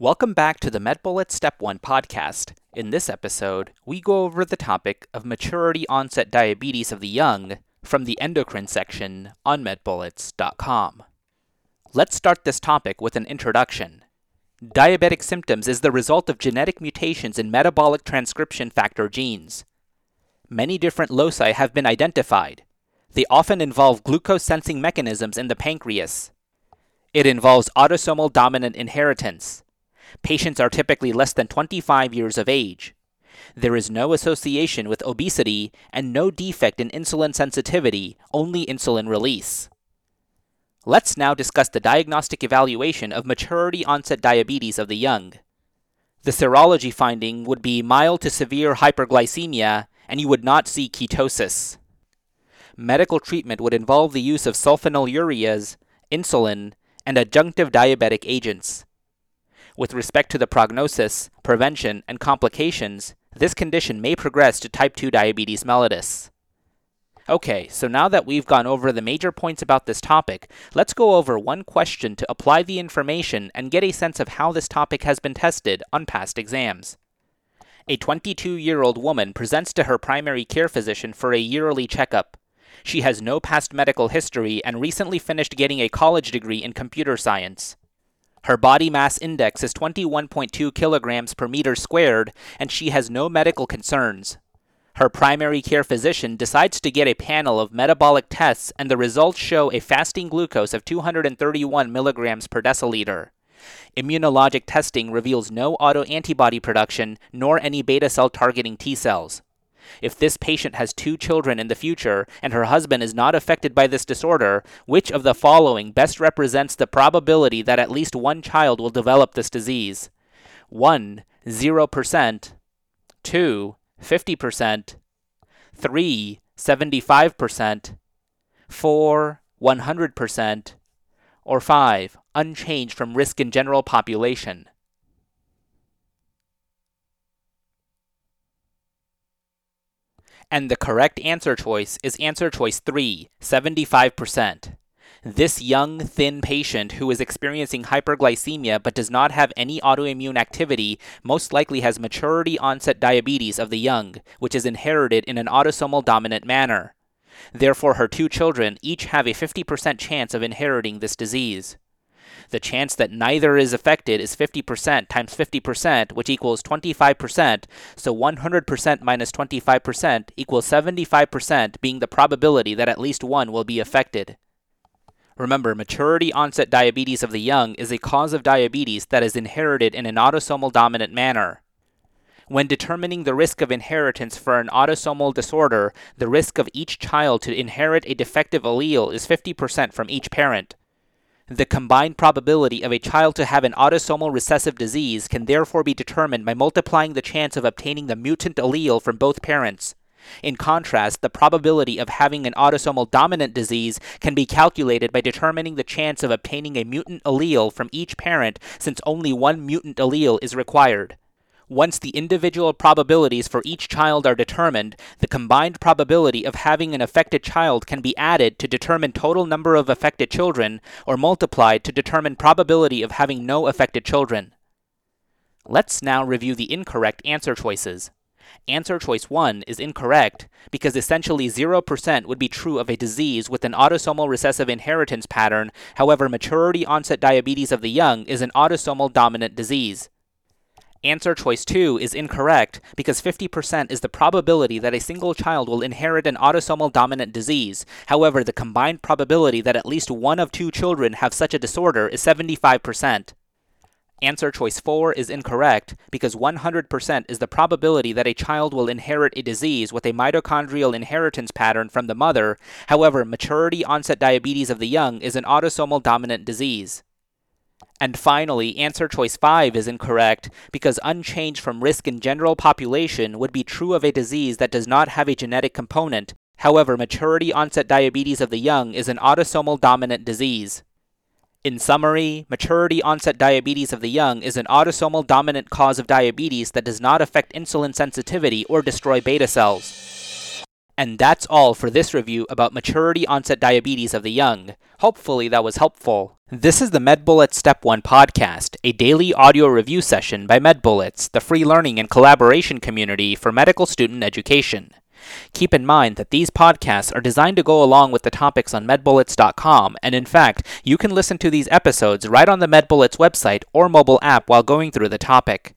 Welcome back to the MedBullets Step 1 podcast. In this episode, we go over the topic of maturity onset diabetes of the young from the endocrine section on medbullets.com. Let's start this topic with an introduction. Diabetic symptoms is the result of genetic mutations in metabolic transcription factor genes. Many different loci have been identified. They often involve glucose sensing mechanisms in the pancreas. It involves autosomal dominant inheritance Patients are typically less than 25 years of age. There is no association with obesity and no defect in insulin sensitivity, only insulin release. Let's now discuss the diagnostic evaluation of maturity onset diabetes of the young. The serology finding would be mild to severe hyperglycemia, and you would not see ketosis. Medical treatment would involve the use of sulfonylureas, insulin, and adjunctive diabetic agents. With respect to the prognosis, prevention, and complications, this condition may progress to type 2 diabetes mellitus. Okay, so now that we've gone over the major points about this topic, let's go over one question to apply the information and get a sense of how this topic has been tested on past exams. A 22 year old woman presents to her primary care physician for a yearly checkup. She has no past medical history and recently finished getting a college degree in computer science. Her body mass index is 21.2 kilograms per meter squared, and she has no medical concerns. Her primary care physician decides to get a panel of metabolic tests, and the results show a fasting glucose of 231 milligrams per deciliter. Immunologic testing reveals no autoantibody production nor any beta cell targeting T cells. If this patient has two children in the future and her husband is not affected by this disorder, which of the following best represents the probability that at least one child will develop this disease? 1. 0%, 2. 50%, 3. 75%, 4. 100%, or 5. Unchanged from risk in general population. And the correct answer choice is answer choice 3, 75%. This young, thin patient who is experiencing hyperglycemia but does not have any autoimmune activity most likely has maturity onset diabetes of the young, which is inherited in an autosomal dominant manner. Therefore, her two children each have a 50% chance of inheriting this disease. The chance that neither is affected is 50% times 50%, which equals 25%. So 100% minus 25% equals 75%, being the probability that at least one will be affected. Remember, maturity onset diabetes of the young is a cause of diabetes that is inherited in an autosomal dominant manner. When determining the risk of inheritance for an autosomal disorder, the risk of each child to inherit a defective allele is 50% from each parent. The combined probability of a child to have an autosomal recessive disease can therefore be determined by multiplying the chance of obtaining the mutant allele from both parents. In contrast, the probability of having an autosomal dominant disease can be calculated by determining the chance of obtaining a mutant allele from each parent since only one mutant allele is required. Once the individual probabilities for each child are determined, the combined probability of having an affected child can be added to determine total number of affected children or multiplied to determine probability of having no affected children. Let's now review the incorrect answer choices. Answer choice 1 is incorrect because essentially 0% would be true of a disease with an autosomal recessive inheritance pattern, however, maturity onset diabetes of the young is an autosomal dominant disease. Answer choice 2 is incorrect because 50% is the probability that a single child will inherit an autosomal dominant disease. However, the combined probability that at least one of two children have such a disorder is 75%. Answer choice 4 is incorrect because 100% is the probability that a child will inherit a disease with a mitochondrial inheritance pattern from the mother. However, maturity onset diabetes of the young is an autosomal dominant disease. And finally, answer choice 5 is incorrect because unchanged from risk in general population would be true of a disease that does not have a genetic component. However, maturity onset diabetes of the young is an autosomal dominant disease. In summary, maturity onset diabetes of the young is an autosomal dominant cause of diabetes that does not affect insulin sensitivity or destroy beta cells. And that's all for this review about maturity onset diabetes of the young. Hopefully that was helpful. This is the MedBullets Step 1 podcast, a daily audio review session by MedBullets, the free learning and collaboration community for medical student education. Keep in mind that these podcasts are designed to go along with the topics on medbullets.com, and in fact, you can listen to these episodes right on the MedBullets website or mobile app while going through the topic.